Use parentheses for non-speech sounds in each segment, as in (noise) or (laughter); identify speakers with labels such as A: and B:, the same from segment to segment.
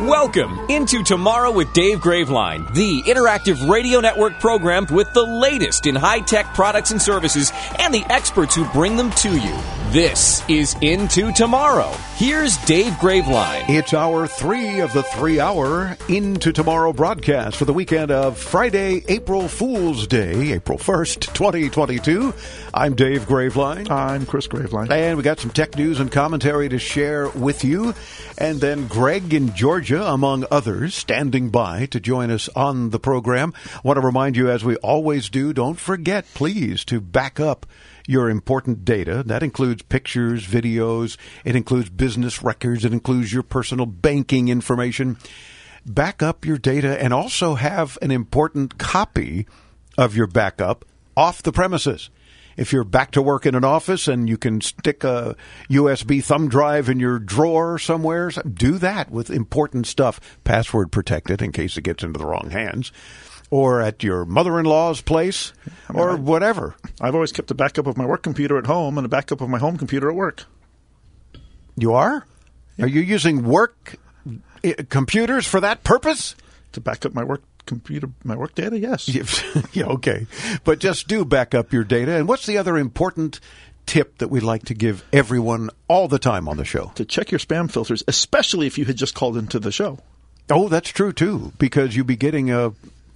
A: Welcome into Tomorrow with Dave Graveline, the interactive radio network program with the latest in high tech products and services and the experts who bring them to you. This is Into Tomorrow. Here's Dave Graveline.
B: It's hour three of the three hour Into Tomorrow broadcast for the weekend of Friday, April Fool's Day, April 1st, 2022. I'm Dave Graveline.
C: I'm Chris Graveline.
B: And we got some tech news and commentary to share with you. And then Greg in Georgia, among others, standing by to join us on the program. Want to remind you, as we always do, don't forget, please, to back up your important data. That includes pictures, videos, it includes business records, it includes your personal banking information. Back up your data and also have an important copy of your backup off the premises. If you're back to work in an office and you can stick a USB thumb drive in your drawer somewhere, do that with important stuff, password protected in case it gets into the wrong hands or at your mother-in-law's place I mean, or I, whatever.
C: I've always kept a backup of my work computer at home and a backup of my home computer at work.
B: You are? Yeah. Are you using work uh, computers for that purpose?
C: To back up my work computer, my work data? Yes. (laughs)
B: yeah, okay. But just do back up your data. And what's the other important tip that we like to give everyone all the time on the show?
C: To check your spam filters, especially if you had just called into the show.
B: Oh, that's true too, because you'd be getting a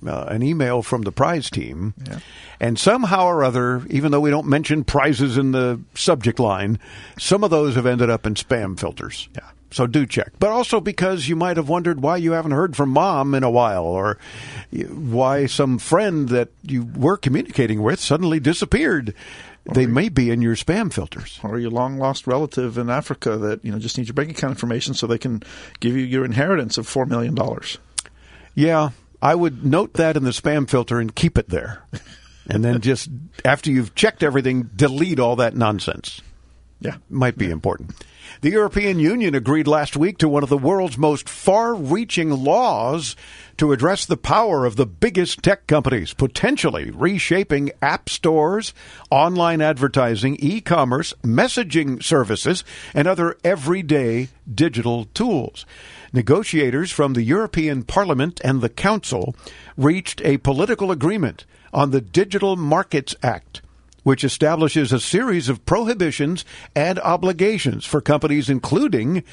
B: uh, an email from the prize team, yeah. and somehow or other, even though we don't mention prizes in the subject line, some of those have ended up in spam filters. Yeah. So do check. But also because you might have wondered why you haven't heard from mom in a while or why some friend that you were communicating with suddenly disappeared. Or they may be in your spam filters.
C: Or your long lost relative in Africa that, you know, just needs your bank account information so they can give you your inheritance of $4 million.
B: Yeah, I would note that in the spam filter and keep it there. and then (laughs) just after you've checked everything, delete all that nonsense.
C: Yeah.
B: Might be yeah. important. The European Union agreed last week to one of the world's most far reaching laws to address the power of the biggest tech companies, potentially reshaping app stores, online advertising, e commerce, messaging services, and other everyday digital tools. Negotiators from the European Parliament and the Council reached a political agreement on the Digital Markets Act, which establishes a series of prohibitions and obligations for companies including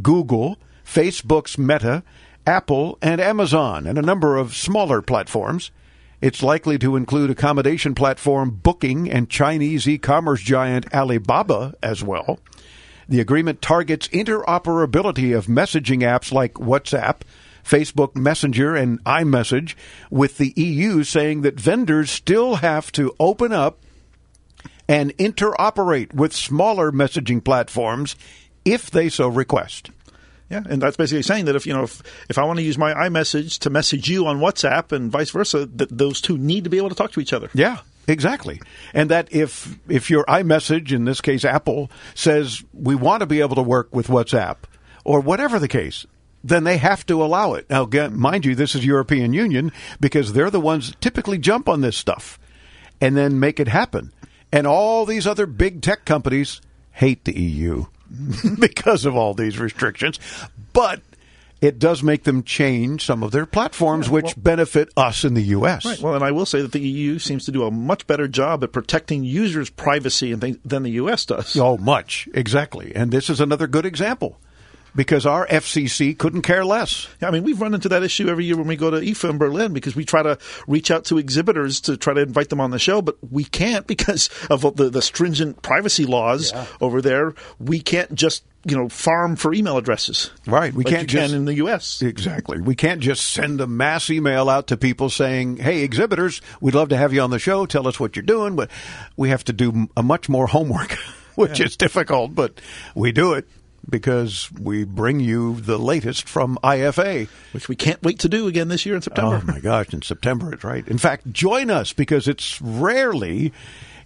B: Google, Facebook's Meta, Apple, and Amazon, and a number of smaller platforms. It's likely to include accommodation platform Booking and Chinese e commerce giant Alibaba as well. The agreement targets interoperability of messaging apps like WhatsApp, Facebook Messenger, and iMessage, with the EU saying that vendors still have to open up and interoperate with smaller messaging platforms if they so request.
C: Yeah, and that's basically saying that if you know if, if I want to use my iMessage to message you on WhatsApp and vice versa, that those two need to be able to talk to each other.
B: Yeah, Exactly. And that if if your iMessage, in this case Apple, says we want to be able to work with WhatsApp or whatever the case, then they have to allow it. Now, mind you, this is European Union because they're the ones typically jump on this stuff and then make it happen. And all these other big tech companies hate the EU (laughs) because of all these restrictions. But it does make them change some of their platforms,
C: Yeah,
B: which
C: well-
B: benefit us in the U.S.
C: Right. Well, and I will say that the EU seems to do a much better job at protecting users' privacy and things than the U.S. does.
B: Oh, much exactly, and this is another good example because our FCC couldn't care less.
C: Yeah, I mean, we've run into that issue every year when we go to IFA in Berlin because we try to reach out to exhibitors to try to invite them on the show, but we can't because of the, the stringent privacy laws over there. We can't just you know farm for email addresses.
B: Right. We
C: like
B: can't just
C: can in the U.S.
B: Exactly. We can't just send a mass email out to people saying, "Hey, exhibitors, we'd love to have you on the show. Tell us what you're doing." But we have to do a much more homework, (laughs) which is difficult, but we do it because we bring you the latest from IFA.
C: which we can't wait to do again this year in September.
B: Oh my gosh! In September, it's right. In fact, join us because it's rarely,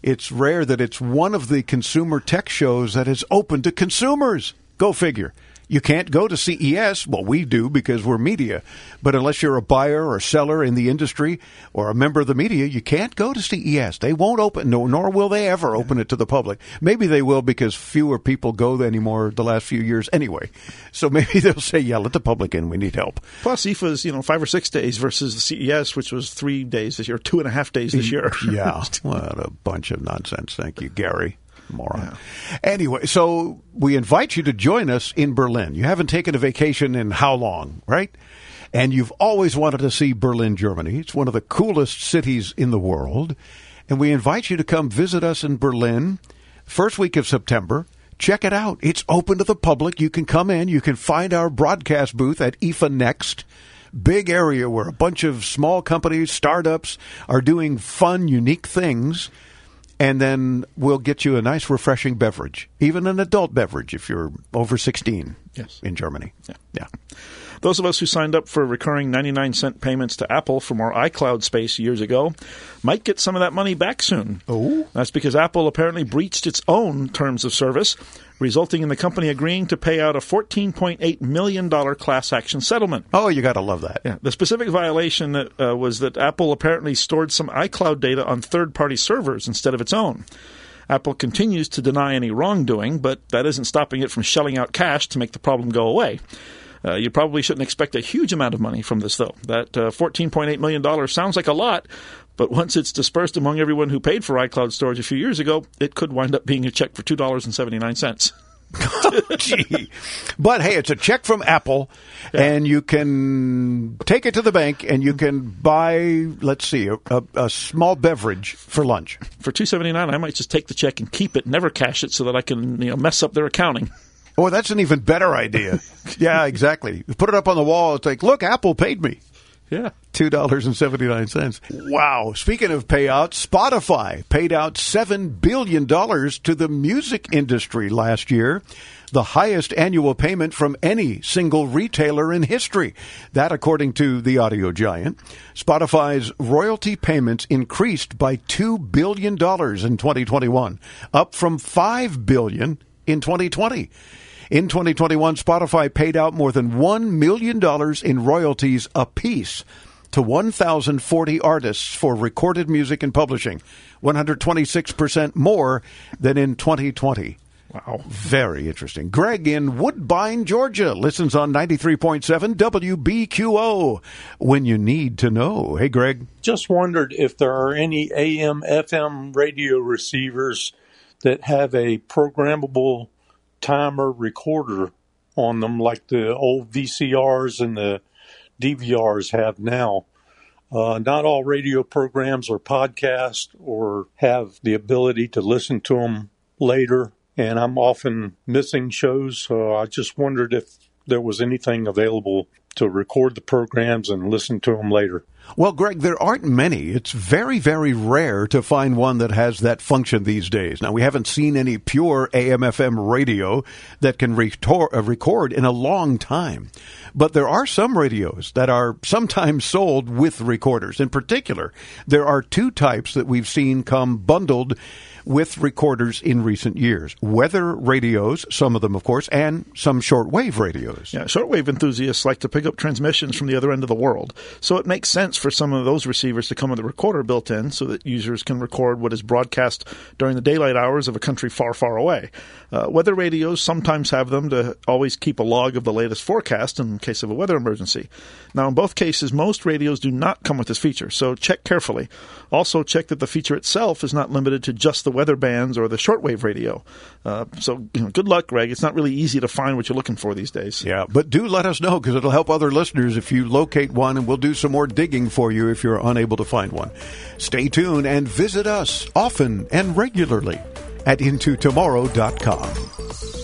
B: it's rare that it's one of the consumer tech shows that is open to consumers. Go figure. You can't go to CES. Well, we do because we're media. But unless you're a buyer or seller in the industry or a member of the media, you can't go to CES. They won't open, no, nor will they ever open it to the public. Maybe they will because fewer people go there anymore the last few years anyway. So maybe (laughs) they'll say, yeah, let the public in. We need help.
C: Plus, IFA's you know five or six days versus the CES, which was three days this year, two and a half days this mm, year.
B: yeah, (laughs) what a bunch of nonsense. Thank you, Gary. Moron. Anyway, so we invite you to join us in Berlin. You haven't taken a vacation in how long, right? And you've always wanted to see Berlin, Germany. It's one of the coolest cities in the world. And we invite you to come visit us in Berlin first week of September. Check it out. It's open to the public. You can come in. You can find our broadcast booth at IFA Next big area where a bunch of small companies, startups are doing fun, unique things. And then we'll get you a nice, refreshing beverage, even an adult beverage if you're over 16
C: Yes.
B: in Germany.
C: Yeah.
B: yeah.
C: Those of us who signed up for recurring 99 cent payments to Apple from our iCloud space years ago might get some of that money back soon.
B: Oh?
C: That's because Apple apparently breached its own terms of service, resulting in the company agreeing to pay out a $14.8 million class action settlement.
B: Oh, you got to love that.
C: Yeah, the specific violation that, uh, was that Apple apparently stored some iCloud data on third party servers instead of its own. Apple continues to deny any wrongdoing, but that isn't stopping it from shelling out cash to make the problem go away. Uh, you probably shouldn't expect a huge amount of money from this, though. That uh, $14.8 million sounds like a lot, but (laughs) once it's dispersed among everyone who paid for iCloud storage a few years ago, it could wind up being a check for $2.79.
B: Gee. But hey, it's a check from Apple, and you can take it to the bank and you can buy, let's see, a, a, a small beverage for lunch.
C: For $2.79, I might just take the check and keep it, never cash it, so that I can you know, mess up their accounting.
B: Oh, that's an even better idea. (laughs) yeah, exactly. Put it up on the wall. It's like, look, Apple paid me.
C: Yeah.
B: Two dollars and seventy nine cents. Wow! Speaking of payouts, Spotify paid out seven billion dollars to the music industry last year, the highest annual payment from any single retailer in history. That, according to the audio giant, Spotify's royalty payments increased by two billion dollars in 2021, up from five billion in 2020. In 2021, Spotify paid out more than $1 million in royalties apiece to 1,040 artists for recorded music and publishing, 126% more than in 2020.
C: Wow.
B: Very interesting. Greg in Woodbine, Georgia, listens on 93.7 WBQO when you need to know. Hey, Greg.
D: Just wondered if there are any AM, FM radio receivers that have a programmable timer recorder on them like the old VCRs and the DVRs have now. Uh, not all radio programs or podcasts or have the ability to listen to them later, and I'm often missing shows, so I just wondered if there was anything available to record the programs and listen to them later.
B: Well, Greg, there aren't many. It's very, very rare to find one that has that function these days. Now, we haven't seen any pure AM FM radio that can retor- uh, record in a long time. But there are some radios that are sometimes sold with recorders. In particular, there are two types that we've seen come bundled with recorders in recent years weather radios, some of them, of course, and some shortwave radios.
C: Yeah, shortwave enthusiasts like to pick up transmissions from the other end of the world, so it makes sense for some of those receivers to come with a recorder built in so that users can record what is broadcast during the daylight hours of a country far, far away. Uh, weather radios sometimes have them to always keep a log of the latest forecast in case of a weather emergency. Now, in both cases, most radios do not come with this feature, so check carefully. Also, check that the feature itself is not limited to just the weather bands or the shortwave radio. Uh, so, you know, good luck, Greg. It's not really easy to find what you're looking for these days.
B: Yeah, but do let us know because it'll help other listeners if you locate one, and we'll do some more digging for you if you're unable to find one. Stay tuned and visit us often and regularly at intotomorrow.com.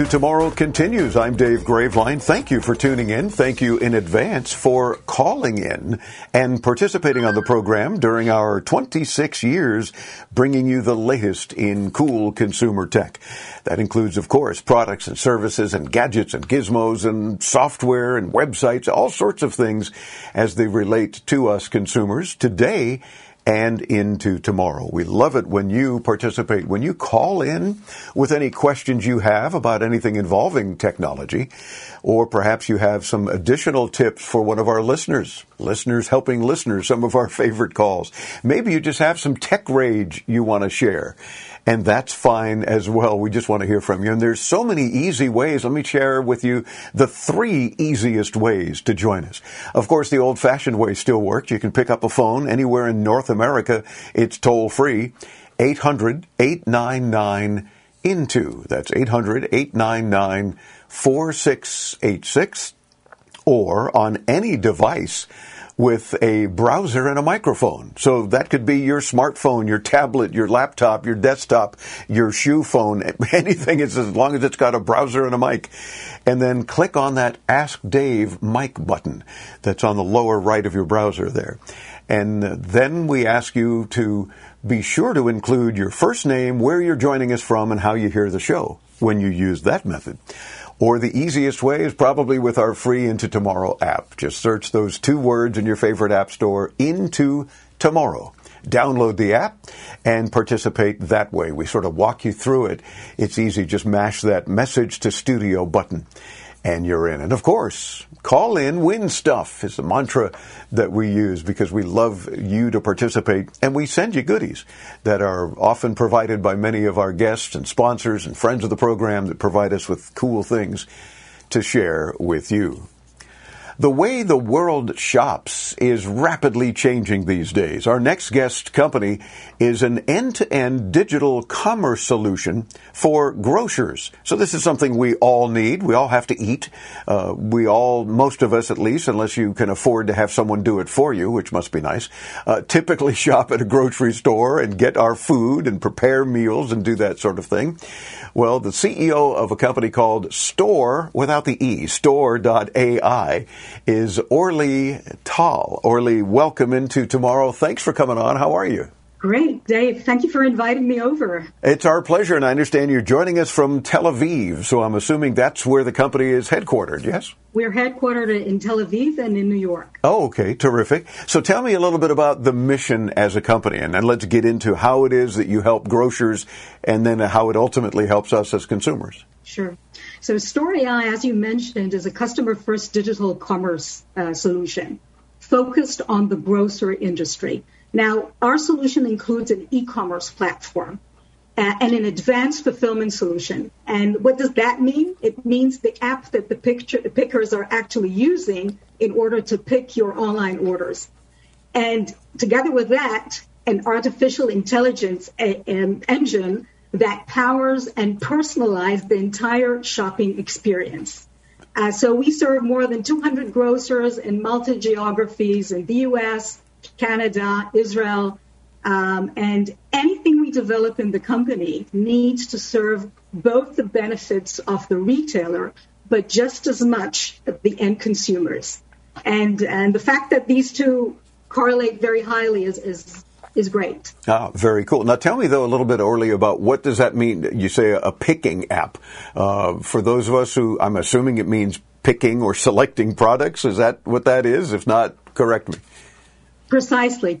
B: Into Tomorrow continues. I'm Dave Graveline. Thank you for tuning in. Thank you in advance for calling in and participating on the program during our 26 years bringing you the latest in cool consumer tech. That includes, of course, products and services and gadgets and gizmos and software and websites, all sorts of things as they relate to us consumers. Today, and into tomorrow. We love it when you participate, when you call in with any questions you have about anything involving technology, or perhaps you have some additional tips for one of our listeners, listeners helping listeners, some of our favorite calls. Maybe you just have some tech rage you want to share and that's fine as well. We just want to hear from you. And there's so many easy ways. Let me share with you the three easiest ways to join us. Of course, the old fashioned way still works. You can pick up a phone anywhere in North America. It's toll free. 800 899 INTO. That's 800 899 4686. Or on any device with a browser and a microphone. So that could be your smartphone, your tablet, your laptop, your desktop, your shoe phone, (laughs) anything as long as it's got a browser and a mic. And then click on that Ask Dave mic button that's on the lower right of your browser there. And then we ask you to be sure to include your first name, where you're joining us from, and how you hear the show when you use that method. Or the easiest way is probably with our free Into Tomorrow app. Just search those two words in your favorite app store, Into Tomorrow. Download the app and participate that way. We sort of walk you through it. It's easy. Just mash that message to studio button and you're in. And of course, call in, win stuff is the mantra that we use because we love you to participate and we send you goodies that are often provided by many of our guests and sponsors and friends of the program that provide us with cool things to share with you. The way the world shops is rapidly changing these days. Our next guest company is an end-to-end digital commerce solution for grocers. So this is something we all need. We all have to eat. Uh, we all, most of us at least, unless you can afford to have someone do it for you, which must be nice, uh, typically (laughs) shop at a grocery store and get our food and prepare meals and do that sort of thing. Well, the CEO of a company called Stor, without the E, stor.ai, is Orly Tal. Orly, welcome into tomorrow. Thanks for coming on. How are you?
E: Great, Dave. Thank you for inviting me over.
B: It's our pleasure, and I understand you're joining us from Tel Aviv, so I'm assuming that's where the company is headquartered, yes?
E: We're headquartered in Tel Aviv and in New York.
B: Oh, okay. Terrific. So tell me a little bit about the mission as a company, and then let's get into how it is that you help grocers and then how it ultimately helps us as consumers.
E: Sure. So AI, as you mentioned, is a customer first digital commerce uh, solution focused on the grocery industry. Now, our solution includes an e-commerce platform uh, and an advanced fulfillment solution. And what does that mean? It means the app that the picture, pickers are actually using in order to pick your online orders. And together with that, an artificial intelligence a- a- engine that powers and personalizes the entire shopping experience. Uh, so we serve more than 200 grocers in multi geographies in the US, Canada, Israel, um, and anything we develop in the company needs to serve both the benefits of the retailer, but just as much the end consumers. And, and the fact that these two correlate very highly is, is is great.
B: Ah, very cool. Now, tell me though a little bit, Orly, about what does that mean? You say a picking app. Uh, for those of us who, I'm assuming it means picking or selecting products. Is that what that is? If not, correct me.
E: Precisely.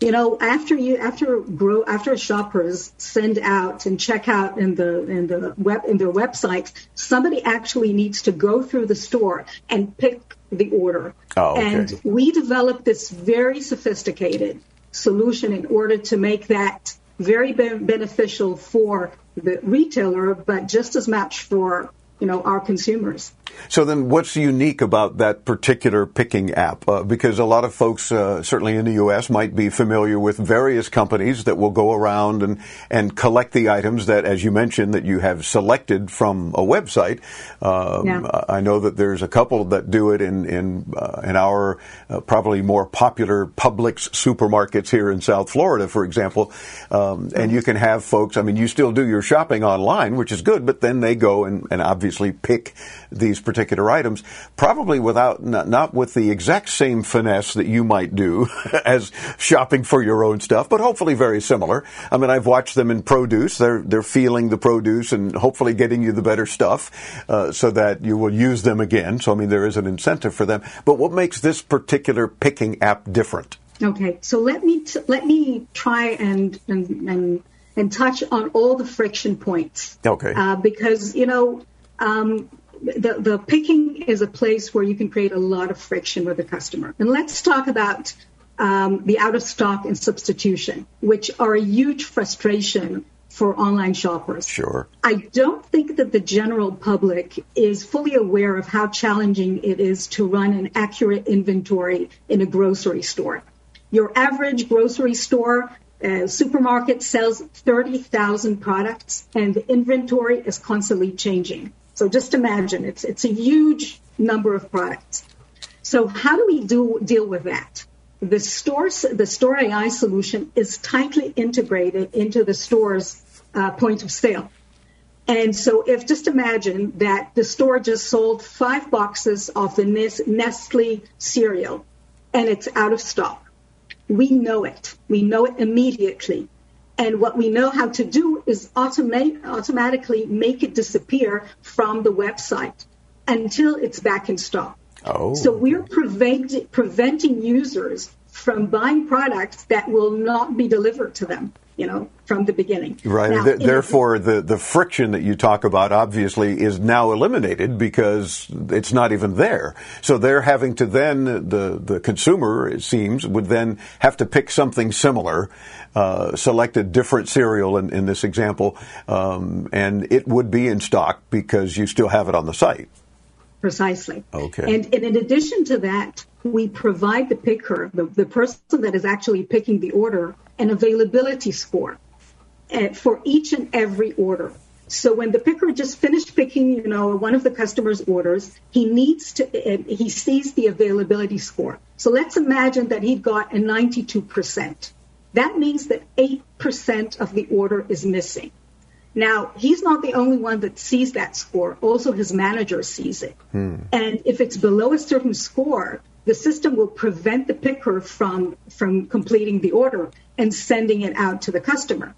E: You know, after you after grow after shoppers send out and check out in the in the web in their websites, somebody actually needs to go through the store and pick the order.
B: Oh, okay.
E: And we developed this very sophisticated solution in order to make that very beneficial for the retailer, but just as much for you know our consumers.
B: So then, what's unique about that particular picking app? Uh, because a lot of folks, uh, certainly in the U.S., might be familiar with various companies that will go around and and collect the items that, as you mentioned, that you have selected from a website. Um, yeah. I know that there's a couple that do it in in uh, in our uh, probably more popular Publix supermarkets here in South Florida, for example. Um, and you can have folks. I mean, you still do your shopping online, which is good, but then they go and, and obviously pick these particular items, probably without not, not, with the exact same finesse that you might do (laughs) as shopping for your own stuff, but hopefully very similar. I mean, I've watched them in produce; they're they're feeling the produce and hopefully getting you the better stuff, uh, so that you will use them again. So I mean, there is an incentive for them. But what makes this particular picking app different?
E: Okay, so let me t- let me try and and and and touch on all the friction points.
B: Okay.
E: Uh, because you know, um, the, the picking is a place where you can create a lot of friction with the customer. And let's talk about um, the out of stock and substitution, which are a huge frustration for online shoppers.
B: Sure.
E: I don't think that the general public is fully aware of how challenging it is to run an accurate inventory in a grocery store. Your average grocery store uh, supermarket sells 30,000 products and the inventory is constantly changing. So just imagine it's it's a huge number of products. So how do we do deal with that? The store the Stor.ai solution is tightly integrated into the store's uh, point of sale. And so if just imagine that the store just sold five boxes of the Nestle cereal and it's out of stock. We know it. We know it immediately. And what we know how to do is automate, automatically make it disappear from the website until it's back in stock.
B: Oh.
E: So we're prevent, preventing users from buying products that will not be delivered to them you know, from the beginning.
B: Right. Now, Th- therefore, the, the friction that you talk about obviously is now eliminated because it's not even there. So they're having to then, the, the consumer, it seems, would then have to pick something similar, uh, select a different cereal in, in this example, um, and it would be in stock because you still have it on the site.
E: Precisely.
B: Okay.
E: And, and in addition to that, we provide the picker, the, the person that is actually picking the order, an availability score uh, for each and every order. So when the picker just finished picking, you know, one of the customer's orders, he needs to, uh, he sees the availability score. So let's imagine that he got a 92%. That means that 8% of the order is missing. Now, he's not the only one that sees that score. Also, his manager sees it.
B: Hmm.
E: And if it's below a certain score, the system will prevent the picker from, from completing the order and sending it out to the customer.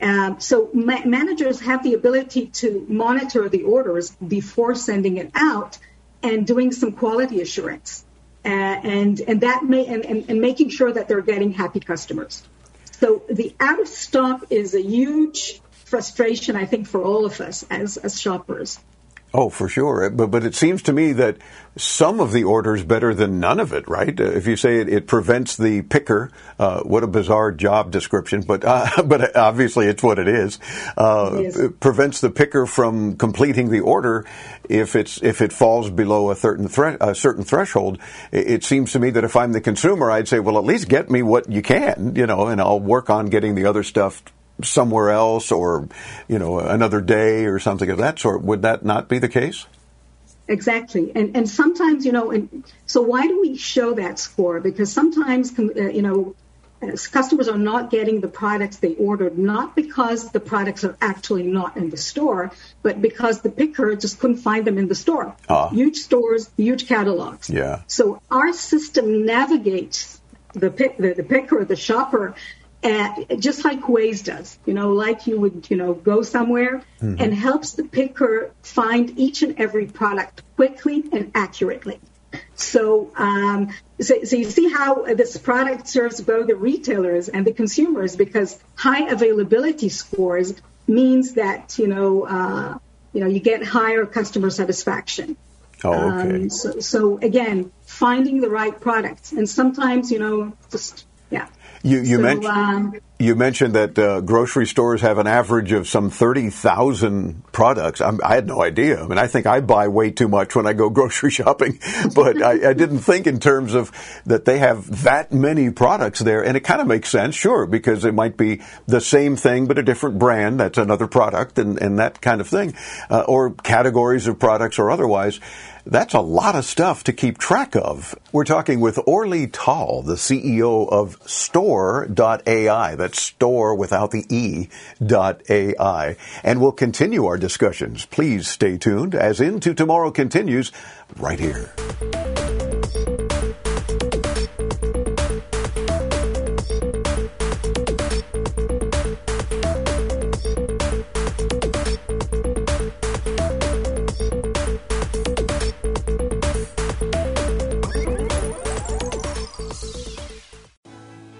E: Um, so ma- managers have the ability to monitor the orders before sending it out and doing some quality assurance. Uh, and and that may and, and, and making sure that they're getting happy customers. So the out of stock is a huge frustration, I think, for all of us as, as shoppers.
B: Oh, for sure. But but it seems to me that some of the order is better than none of it, right? Uh, if you say it, it prevents the picker, uh, what a bizarre job description, but uh, (laughs) but obviously it's what it is. Uh, is. it prevents the picker from completing the order if it's if it falls below a certain thre- a certain threshold. It, it seems to me that if I'm the consumer, I'd say, well, at least get me what you can, you know, and I'll work on getting the other stuff somewhere else or, you know, another day or something of that sort. Would that not be the case?
E: Exactly. And, and sometimes, you know, and so why do we show that score? Because sometimes, uh, you know, customers are not getting the products they ordered, not because the products are actually not in the store, but because the picker just couldn't find them in the store. Uh. Huge stores, huge catalogs.
B: Yeah.
E: So our system navigates the, pick, the, the picker, the shopper, at, just like Waze does, you know, like you would, you know, go somewhere mm-hmm. and helps the picker find each and every product quickly and accurately. So, um, so, so, you see how this product serves both the retailers and the consumers because high availability scores means that you know uh, you know you get higher customer satisfaction.
B: Oh, okay. Um,
E: so, so again, finding the right products, and sometimes you know just yeah.
B: You, you so, mentioned um, you mentioned that uh, grocery stores have an average of some thirty thousand products. I'm, i had no idea. I mean, I think I buy way too much when I go (laughs) grocery shopping, (laughs) but I, I, didn't think in terms of that they have that many products there. And it kind of makes sense, sure, because it might be the same thing but a different brand. That's another product, and, and that kind of thing, uh, or categories of products or otherwise. That's a lot of stuff to keep track of. We're talking with Orly Tal, the CEO of Stor.ai. That's store without the E dot AI. And we'll continue our discussions. Please stay tuned as Into Tomorrow continues right here.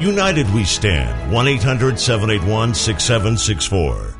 F: United we stand. 1 800 781 6764.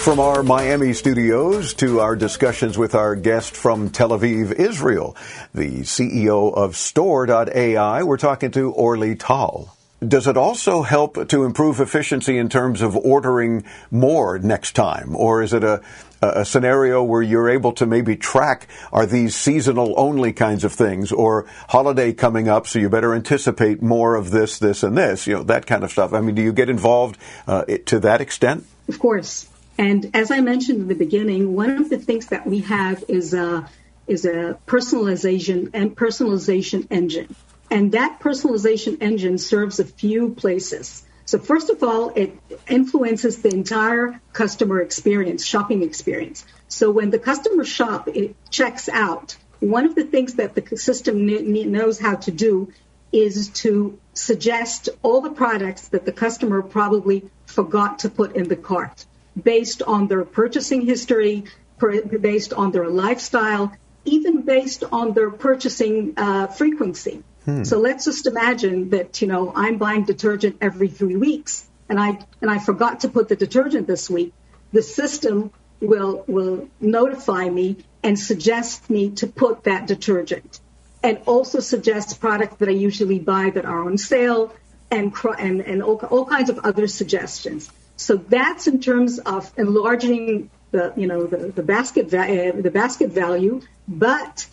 B: From our Miami studios to our discussions with our guest from Tel Aviv, Israel, the CEO of Stor.ai, we're talking to Orly Tal. Does it also help to improve efficiency in terms of ordering more next time? Or is it a, a scenario where you're able to maybe track are these seasonal only kinds of things or holiday coming up so you better anticipate more of this this and this you know that kind of stuff i mean do you get involved uh, to that extent
E: of course and as I mentioned in the beginning, one of the things that we have is a, is a personalization and personalization engine. And that personalization engine serves a few places. So first of all, it influences the entire customer experience, shopping experience. So when the customer shop, it checks out. One of the things that the system knows how to do is to suggest all the products that the customer probably forgot to put in the cart based on their purchasing history, based on their lifestyle, even based on their purchasing uh, frequency. Hmm. So let's just imagine that you know I'm buying detergent every three weeks, and I and I forgot to put the detergent this week. The system will will notify me and suggest me to put that detergent. and also suggest products that I usually buy that are on sale and, and, and all, all kinds of other suggestions. So that's in terms of enlarging the, you know, the, the basket, va- uh, the basket value. But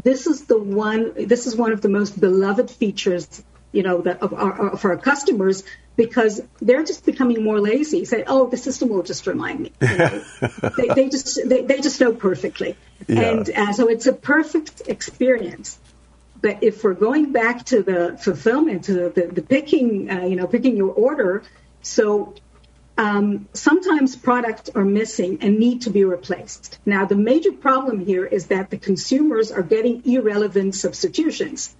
E: this is the one, this is one of the most beloved features, you know, that of our, of our customers because they're just becoming more lazy. Say, oh, the system will just remind me. You know? (laughs) they, they, just they, they, just know perfectly, yeah. and uh, so it's a perfect experience. But if we're going back to the fulfillment, to the, the picking, uh, you know, picking your order, so um, sometimes products are missing and need to be replaced. Now, the major problem here is that the consumers are getting irrelevant substitutions.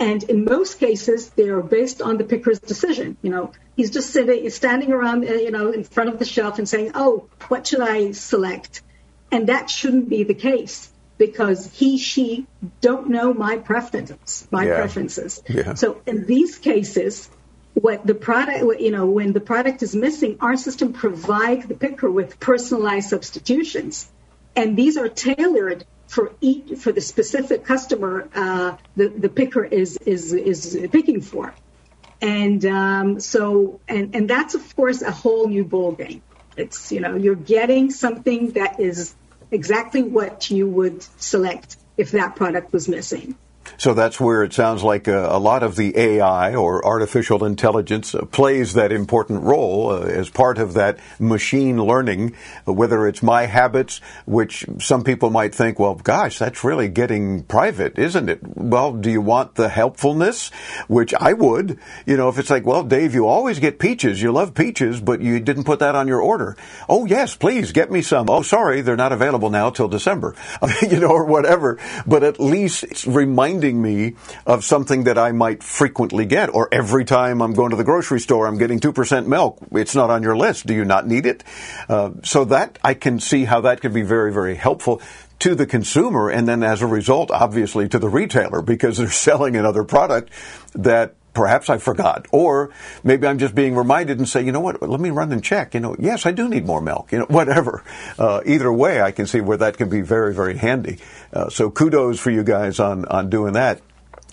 E: And in most cases, they are based on the picker's decision. You know, he's just sitting, standing around, uh, you know, in front of the shelf and saying, "Oh, what should I select?" And that shouldn't be the case because he, she don't know my preferences, my yeah. preferences. Yeah. So in these cases, what the product, you know, when the product is missing, our system provides the picker with personalized substitutions, and these are tailored for each for the specific customer uh, the the picker is is is picking for, and um, so and and that's of course a whole new ball game. It's you know you're getting something that is exactly what you would select if that product was missing.
B: So that's where it sounds like a, a lot of the AI or artificial intelligence uh, plays that important role uh, as part of that machine learning, uh, whether it's my habits, which some people might think, well, gosh, that's really getting private, isn't it? Well, do you want the helpfulness? Which I would. You know, if it's like, well, Dave, you always get peaches. You love peaches, but you didn't put that on your order. Oh, yes, please get me some. Oh, sorry, they're not available now till December. (laughs) you know, or whatever. But at least it's reminding reminding me of something that I might frequently get, or every time I'm going to the grocery store, I'm getting 2% milk. It's not on your list. Do you not need it? Uh, so that I can see how that could be very, very helpful to the consumer and then as a result, obviously to the retailer because they're (laughs) selling another product that perhaps I forgot, or maybe I'm just being reminded and say, you know what, let me run and check. You know, yes, I do need more milk. You know, (laughs) whatever. Uh, either way, I can see where that can be very, very handy. Uh, so kudos for you guys on on doing that.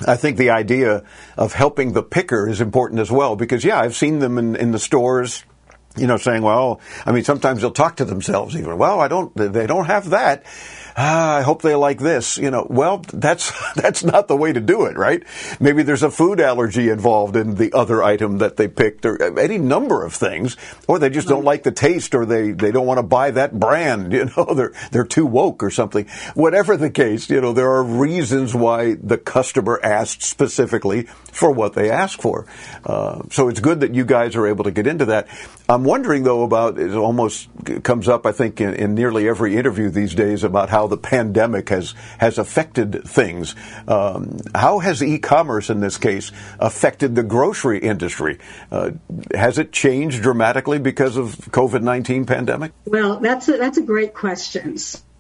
B: I think the idea of helping the picker is important as well because yeah, I've seen them in, in the stores you know, saying, well, I mean, sometimes they'll talk to themselves even. Well, I don't, they don't have that ah, I hope they like this. You know, well, that's (laughs) that's not the way to do it, right? Maybe there's a food allergy involved in the other item that they picked, or any number of things, or they just don't like the taste, or they they don't want to buy that brand. (laughs) You know, they're they're too woke or something. Whatever the case, you know, there are reasons why the customer asked specifically for what they ask for. Uh, so it's good that you guys are able to get into that. I'm wondering though about it almost comes up, I think, in, in nearly every interview these days about how how the pandemic has has affected things. Um, how has e-commerce, in this case, affected the grocery industry? Uh, has it changed dramatically because of COVID nineteen pandemic?
E: Well, that's a, that's a great question.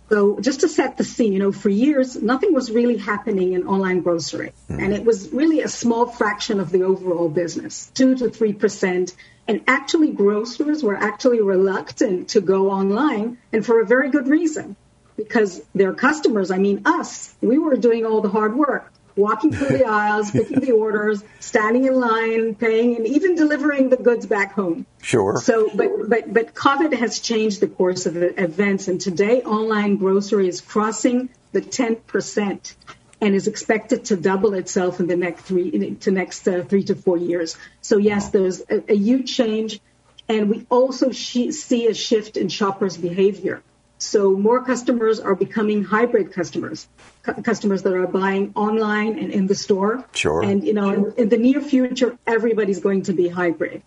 E: So just to set the scene, you know, for years, nothing was really happening in online grocery. Mm. And it was really a small fraction of the overall business, two to 3%. And actually, grocers were actually reluctant to go online and for a very good reason because their customers, I mean us, we were doing all the hard work, walking through the aisles, picking the orders, standing in line, paying, and even delivering the goods back home.
B: Sure.
E: So, but but but COVID has changed the course of the events, and today online grocery is crossing the 10 percent and is expected to double itself in the next three to next uh, three to four years. So yes, there's a, a huge change, and we also see a shift in shoppers' behavior. So more customers are becoming hybrid customers, cu- customers that are buying online and in the store.
B: Sure.
E: And you know, in, in the near future, everybody's going to be hybrid.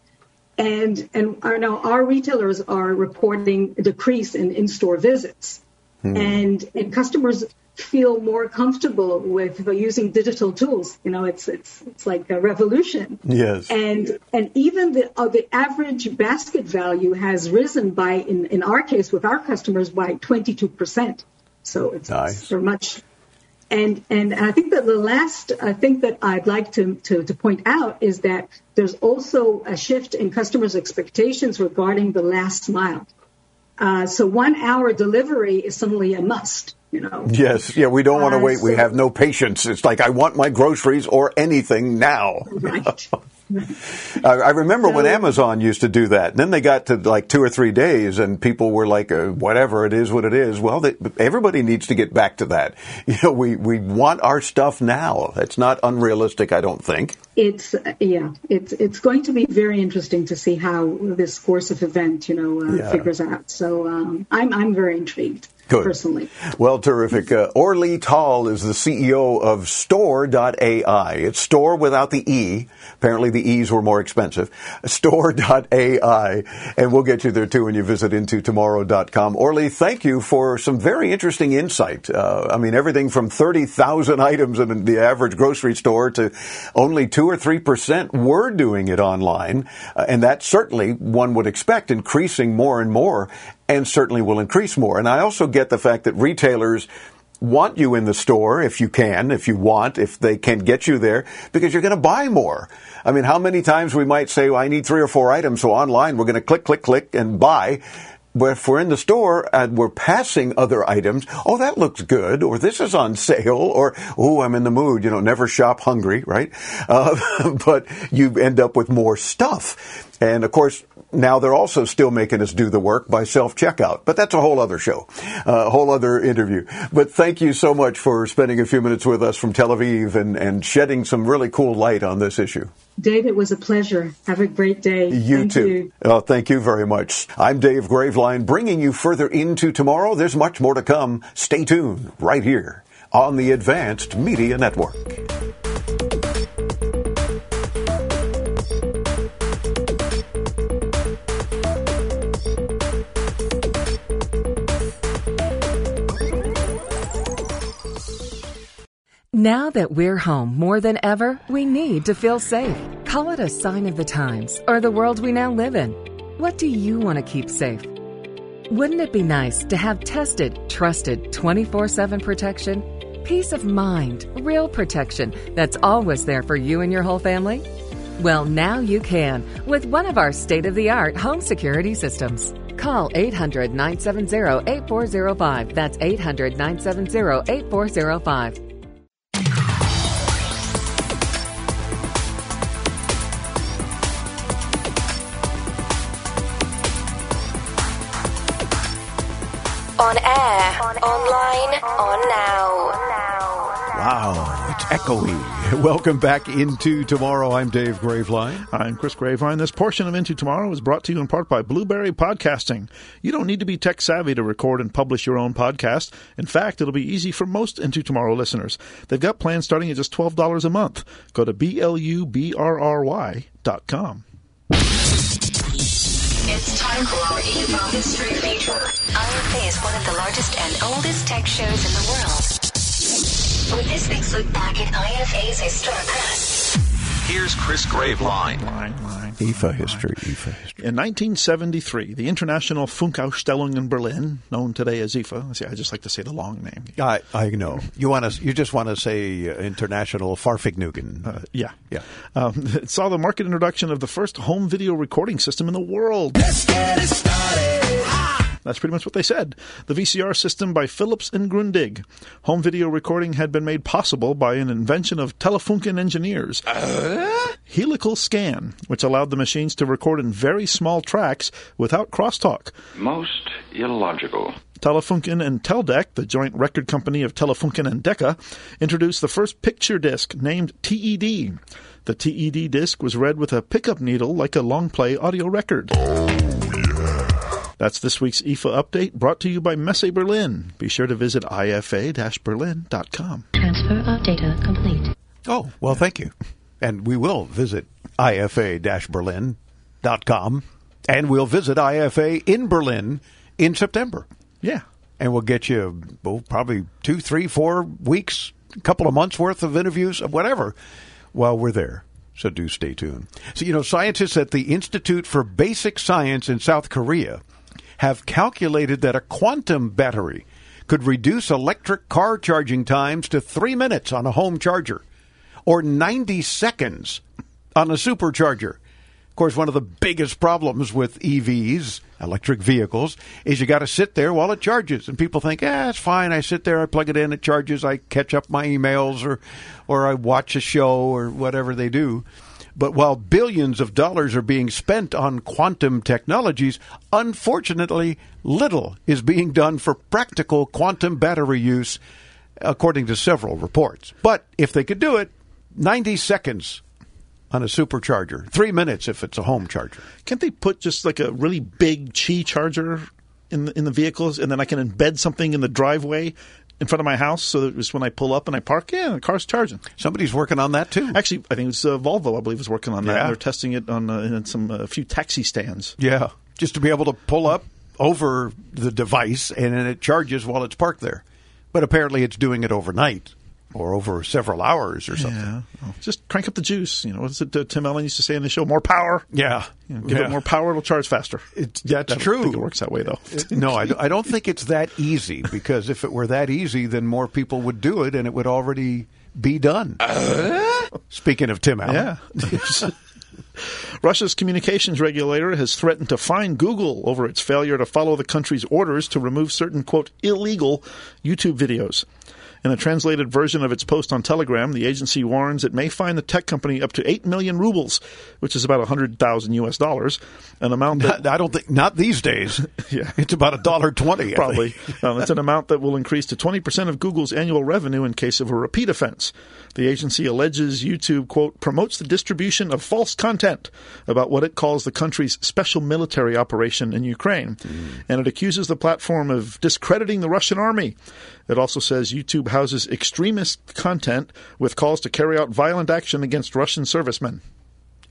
E: And and our, now our retailers are reporting a decrease in in-store visits, hmm. and and customers feel more comfortable with using digital tools. You know, it's it's it's like a revolution.
B: Yes.
E: And and even the uh, the average basket value has risen by in in our case with our customers by 22 percent. So it's, nice. it's much. And and I think that the last I think that I'd like to, to to point out is that there's also a shift in customers' expectations regarding the last mile. Uh, so one hour delivery is suddenly a must You know.
B: Yes, yeah, we don't want to
E: Uh,
B: wait. We have no patience. It's like I want my groceries or anything now.
E: Right. (laughs)
B: I, I remember when Amazon used to do that. And then they got to like two or three days, and people were like, uh, "Whatever it is, what it is." Well, they, everybody needs to get back to that. (laughs) You know, we we want our stuff now. That's not unrealistic, I don't think.
E: It's uh, yeah, it's it's going to be very interesting to see how this course of event, you know, uh,
B: Yeah.
E: figures out. So um, I'm I'm very intrigued
B: Good.
E: personally.
B: Well, terrific. Uh, Orly Tal is the CEO of Stor.ai. It's store without the E. Apparently the E's were more expensive. (laughs) Stor.ai. And we'll get you there too when you visit intotomorrow.com. Orly, thank you for some very interesting insight. Uh, I mean, everything from 30,000 items in the average grocery store to only 2 or 3% were doing it online. Uh, and that certainly one would expect increasing more and more and certainly will increase more. And I also get the fact that retailers want you in the store if you can, if you want, if they can get you there, because you're going to buy more. I mean, how many times we might say, well, I need three or four items, so online we're going to click, click, click and buy. But if we're in the store and we're passing other items, oh, that looks good, or this is on sale, or oh, I'm in the mood. You know, never shop hungry, right? (laughs) Uh, but you end up with more stuff. And of course, now they're also still making us do the work by self checkout, but that's a whole other show, a whole other interview. But thank you so much for spending a few minutes with us from Tel Aviv and, and shedding some really cool light on this issue.
E: Dave, it was a pleasure. Have a great day.
B: You
E: Thank
B: too.
E: You.
B: Oh, thank you very much. I'm Dave Graveline, bringing you further into tomorrow. There's much more to come. Stay tuned right here on the Advanced Media Network.
G: Now that we're home more than ever, we need to feel safe. Call it a sign of the times or the world we now live in. What do you want to keep safe? Wouldn't it be nice to have tested, trusted 24 7 protection? Peace of mind, real protection that's always there for you and your whole family? Well, now you can with one of our state of the art home security systems. Call 800 970 8405. That's 800 970 8405.
H: Online, on now.
B: Wow, it's echoey. (laughs) Welcome back into tomorrow. I'm Dave Graveline.
C: I'm Chris Graveline. This portion of Into Tomorrow is brought to you in part by Blubrry Podcasting. You don't need to be tech savvy to record and publish your own podcast. In fact, it'll be easy for most Into Tomorrow listeners. They've got plans starting at just $12 a month. Go to B-L-U-B-R-R-Y dot com.
H: It's time for our Evo History feature. IFA is one of the largest and oldest tech shows in the world. With this week's look back at IFA's historic past.
I: Here's Chris Graveline.
C: Line, line.
B: IFA history, IFA history.
C: In 1973, the International Funkausstellung in Berlin, known today as IFA, see, I just like to say the long name.
B: I, I know. You want to. You just want to say uh, international Farfignugan.
C: Uh, yeah.
B: Yeah.
C: Um, it (laughs) saw the market introduction of the first home video recording system in the world. That's pretty much what they said. The VCR system by Philips and Grundig. Home video recording had been made possible by an invention of Telefunken engineers. Uh? Helical scan, which allowed the machines to record in very small tracks without crosstalk.
J: Most illogical.
C: Telefunken and Teldec, the joint record company of Telefunken and Decca, introduced the first picture disc named TED. The TED disc was read with a pickup needle like a long play audio record. That's this week's IFA update brought to you by Messe Berlin. Be sure to visit ifa-berlin.com.
K: Transfer of data complete.
B: Oh, well, thank you. And we will visit ifa-berlin.com and we'll visit IFA in Berlin in September.
C: Yeah.
B: And we'll get you well, probably two, three, four weeks, a couple of months worth of interviews, whatever, while we're there. So do stay tuned. So, you know, scientists at the Institute for Basic Science in South Korea have calculated that a quantum battery could reduce electric car charging times to three minutes on a home charger or 90 seconds on a supercharger. Of course, one of the biggest problems with EVs, electric vehicles, is you got to sit there while it charges. And people think, ah, it's fine. I sit there, I plug it in, it charges, I catch up my emails or, or I watch a show or whatever they do. But while billions of dollars are being spent on quantum technologies, unfortunately, little is being done for practical quantum battery use, according to several reports. But if they could do it, 90 seconds on a supercharger, three minutes if it's a home charger.
C: Can't they put just like a really big Qi charger in the, in the vehicles, and then I can embed something in the driveway in front of my house, so that just when I pull up and I park, yeah, the car's charging.
B: Somebody's working on that too.
C: Actually, I think it's uh, Volvo. I believe is working on that.
B: Yeah.
C: They're testing it on uh, in some a few taxi stands.
B: Yeah, just to be able to pull up over the device and then it charges while it's parked there. But apparently, it's doing it overnight or over several hours or something.
C: Yeah, Oh, just crank up the juice. You know, what's it uh, Tim Allen used to say in the show? More power.
B: Yeah,
C: You know, give
B: Yeah.
C: it more power, it'll charge faster.
B: It, that's
C: I don't
B: true.
C: think it works that way though.
B: no, I, I don't think it's that easy because if it were that easy, then more people would do it and it would already be done. Speaking of Tim Allen.
C: Yeah. (laughs) Russia's communications regulator has threatened to fine Google over its failure to follow the country's orders to remove certain, quote, illegal YouTube videos. In a translated version of its post on Telegram, the agency warns it may fine the tech company up to 8 million rubles, which is about 100,000 US dollars, an amount that (laughs)
B: I don't think not these days. (laughs)
C: Yeah. (laughs)
B: it's about a dollar twenty.
C: Probably. um, it's an amount that will increase to 20% of Google's annual revenue in case of a repeat offense. The agency alleges YouTube, quote, promotes the distribution of false content about what it calls the country's special military operation in Ukraine. And it accuses the platform of discrediting the Russian army. It also says YouTube houses extremist content with calls to carry out violent action against Russian servicemen.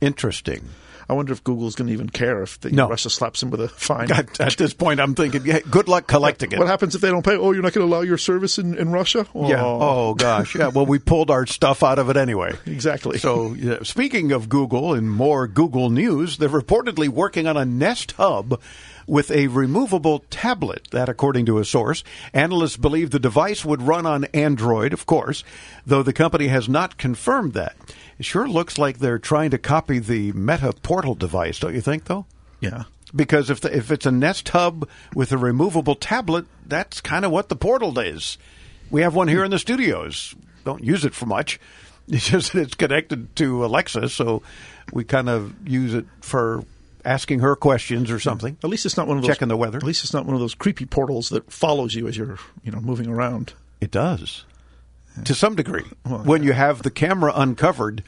B: Interesting.
C: I wonder if Google's going to even care if the,
B: No.
C: Russia slaps him with a fine.
B: At, at this point, I'm thinking, yeah, good luck collecting it.
C: What happens if they don't pay? Oh, you're not going to allow your service in, in Russia? Oh.
B: Yeah. Oh gosh. Yeah. Well, we pulled our stuff out of it anyway. (laughs)
C: Exactly.
B: So, yeah, speaking of Google and more Google news, they're reportedly working on a Nest Hub with a removable tablet. That, according to a source, analysts believe the device would run on Android, of course, though the company has not confirmed that. It sure looks like they're trying to copy the Meta Portal device, don't you think? Though.
C: Yeah.
B: Because if the, if it's a Nest Hub with a removable tablet, that's kind of what the Portal is. We have one here in the studios. Don't use it for much. (laughs) It's just that it's connected to Alexa, so we kind of use it for asking her questions or something.
C: At least it's not one of those
B: Checking the weather.
C: At least it's not one of those creepy portals that follows you as you're, you know, moving around.
B: It does, to some degree. when you have the camera uncovered,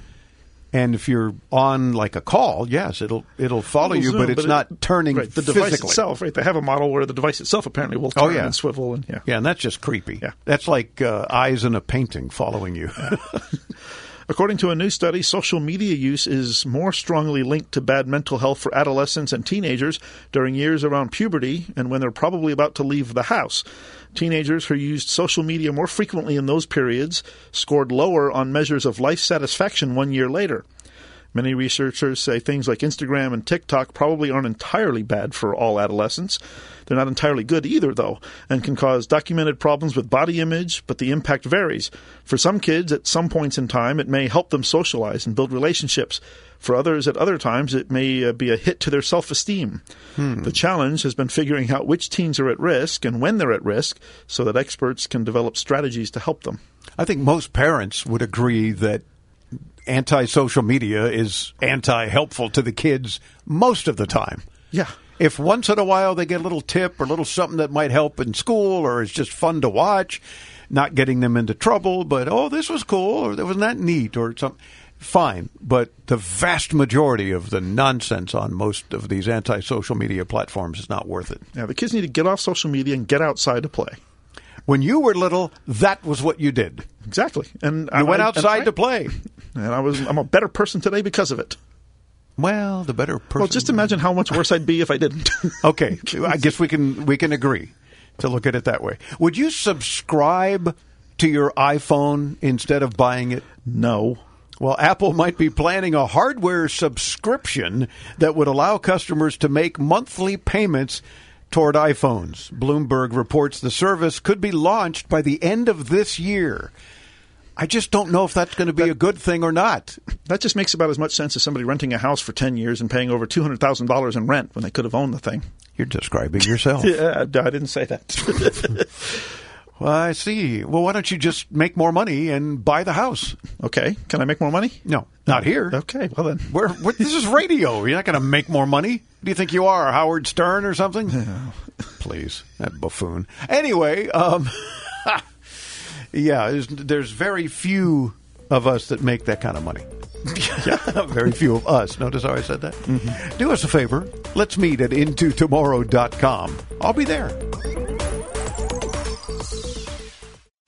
B: and if you're on like a call, yes, it'll it'll follow you,
C: Zoom,
B: but it's
C: it-
B: not turning
C: right, the device
B: physically.
C: itself. Right, they have a model where the device itself apparently will turn
B: Oh, yeah.
C: and swivel and yeah.
B: Yeah, and that's just creepy.
C: Yeah.
B: That's like uh, eyes in a painting following you. (laughs)
C: According to a new study, social media use is more strongly linked to bad mental health for adolescents and teenagers during years around puberty and when they're probably about to leave the house. Teenagers who used social media more frequently in those periods scored lower on measures of life satisfaction one year later. Many researchers say things like Instagram and TikTok probably aren't entirely bad for all adolescents. They're not entirely good either, though, and can cause documented problems with body image, but the impact varies. For some kids, at some points in time, it may help them socialize and build relationships. For others, at other times, it may uh, be a hit to their self esteem. The challenge has been figuring out which teens are at risk and when they're at risk so that experts can develop strategies to help them.
B: I think most parents would agree that anti social media is anti helpful to the kids most of the time.
C: Yeah.
B: If once in a while they get a little tip or a little something that might help in school or it's just fun to watch, not getting them into trouble, but oh, this was cool or that was not that neat or something, fine. But the vast majority of the nonsense on most of these anti social media platforms is not worth it.
C: Yeah, the kids need to get off social media and get outside to play.
B: When you were little, that was what you did.
C: Exactly. And
B: You went outside to play.
C: And I was I'm a better person today because of it.
B: Well, the better person.
C: Well, just imagine how much worse I'd be if I didn't. (laughs)
B: Okay, I guess we can we can agree to look at it that way. Would you subscribe to your iPhone instead of buying it?
C: no.
B: Well, Apple might be planning a hardware subscription that would allow customers to make monthly payments toward iPhones. Bloomberg reports the service could be launched by the end of this year. I just don't know if that's going to be a good thing or not.
C: That just makes about as much sense as somebody renting a house for 10 years and paying over $200,000 in rent when they could have owned the thing.
B: You're describing yourself. (laughs)
C: yeah, I didn't say that. (laughs)
B: well, I see. Well, why don't you just make more money and buy the house?
C: Okay. Can I make more money?
B: No, not here.
C: Okay, well then.
B: We're, we're, this is radio. You're not going to make more money. Do you think you are, Howard Stern or something? Please, that buffoon. Anyway, um, (laughs) yeah, there's, there's very few of us that make that kind of money. (laughs) yeah, very few of us. Notice how I said that? Mm-hmm. Do us a favor. Let's meet at intotomorrow.com. I'll be there.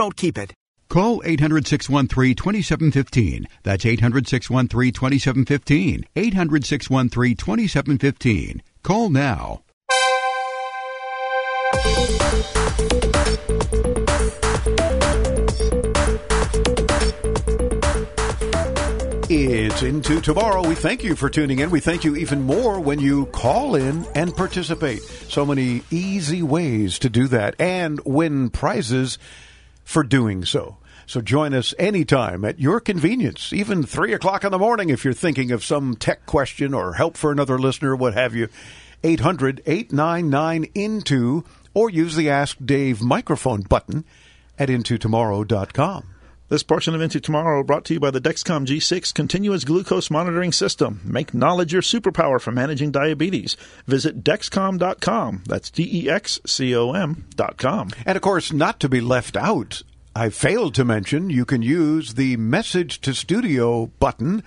L: don't keep it.
M: Call 800 613 2715. That's 800 613 2715. 800 613 2715. Call now.
B: It's into tomorrow. We thank you for tuning in. We thank you even more when you call in and participate. So many easy ways to do that and win prizes for doing so. So join us anytime at your convenience, even 3 o'clock in the morning if you're thinking of some tech question or help for another listener, what have you. 800 899 INTO or use the Ask Dave microphone button at intotomorrow.com.
C: This portion of Into Tomorrow brought to you by the Dexcom G6 Continuous Glucose Monitoring System. Make knowledge your superpower for managing diabetes. Visit Dexcom.com. That's D E X C O M.com.
B: And of course, not to be left out, I failed to mention you can use the Message to Studio button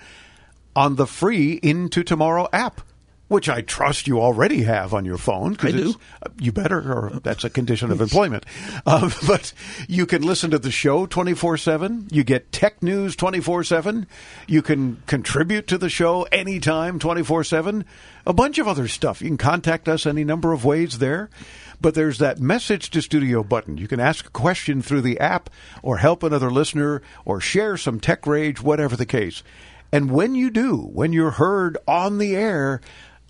B: on the free Into Tomorrow app which I trust you already have on your phone.
C: I do.
B: You better, or that's a condition of employment. Uh, (laughs) but you can listen to the show 24 7. You get tech news 24 7. You can contribute to the show anytime 24 7. A bunch of other stuff. You can contact us any number of ways there. But there's that message to studio button. You can ask a question through the app or help another listener or share some tech rage, whatever the case. And when you do, when you're heard on the air,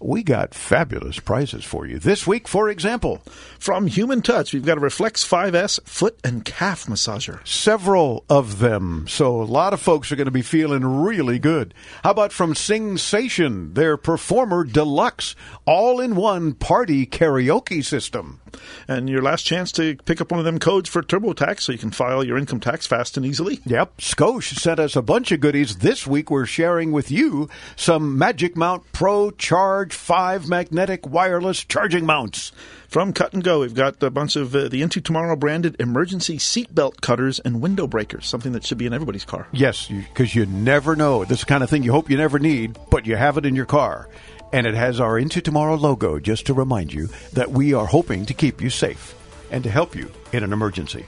B: we got fabulous prizes for you. This week, for example,
C: from Human Touch, we've got a Reflex 5S foot and calf massager.
B: Several of them. So a lot of folks are going to be feeling really good. How about from Singsation, their Performer Deluxe all in one party karaoke system?
C: And your last chance to pick up one of them codes for TurboTax so you can file your income tax fast and easily.
B: Yep. Scosche sent us a bunch of goodies. This week we're sharing with you some Magic Mount Pro Charge 5 magnetic wireless charging mounts.
C: From Cut and Go, we've got a bunch of uh, the Into Tomorrow branded emergency seatbelt cutters and window breakers, something that should be in everybody's car.
B: Yes, because you, you never know. This kind of thing you hope you never need, but you have it in your car and it has our Into Tomorrow logo just to remind you that we are hoping to keep you safe and to help you in an emergency.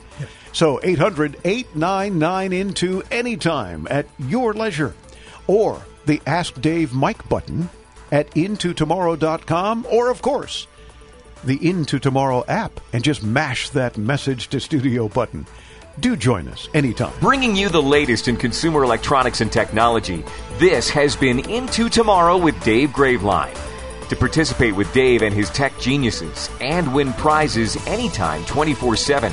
B: So 800 899 Into anytime at your leisure or the Ask Dave Mike button at intotomorrow.com or, of course, the Into Tomorrow app and just mash that message to studio button. Do join us anytime.
A: Bringing you the latest in consumer electronics and technology. This has been Into Tomorrow with Dave Graveline. To participate with Dave and his tech geniuses and win prizes anytime 24 7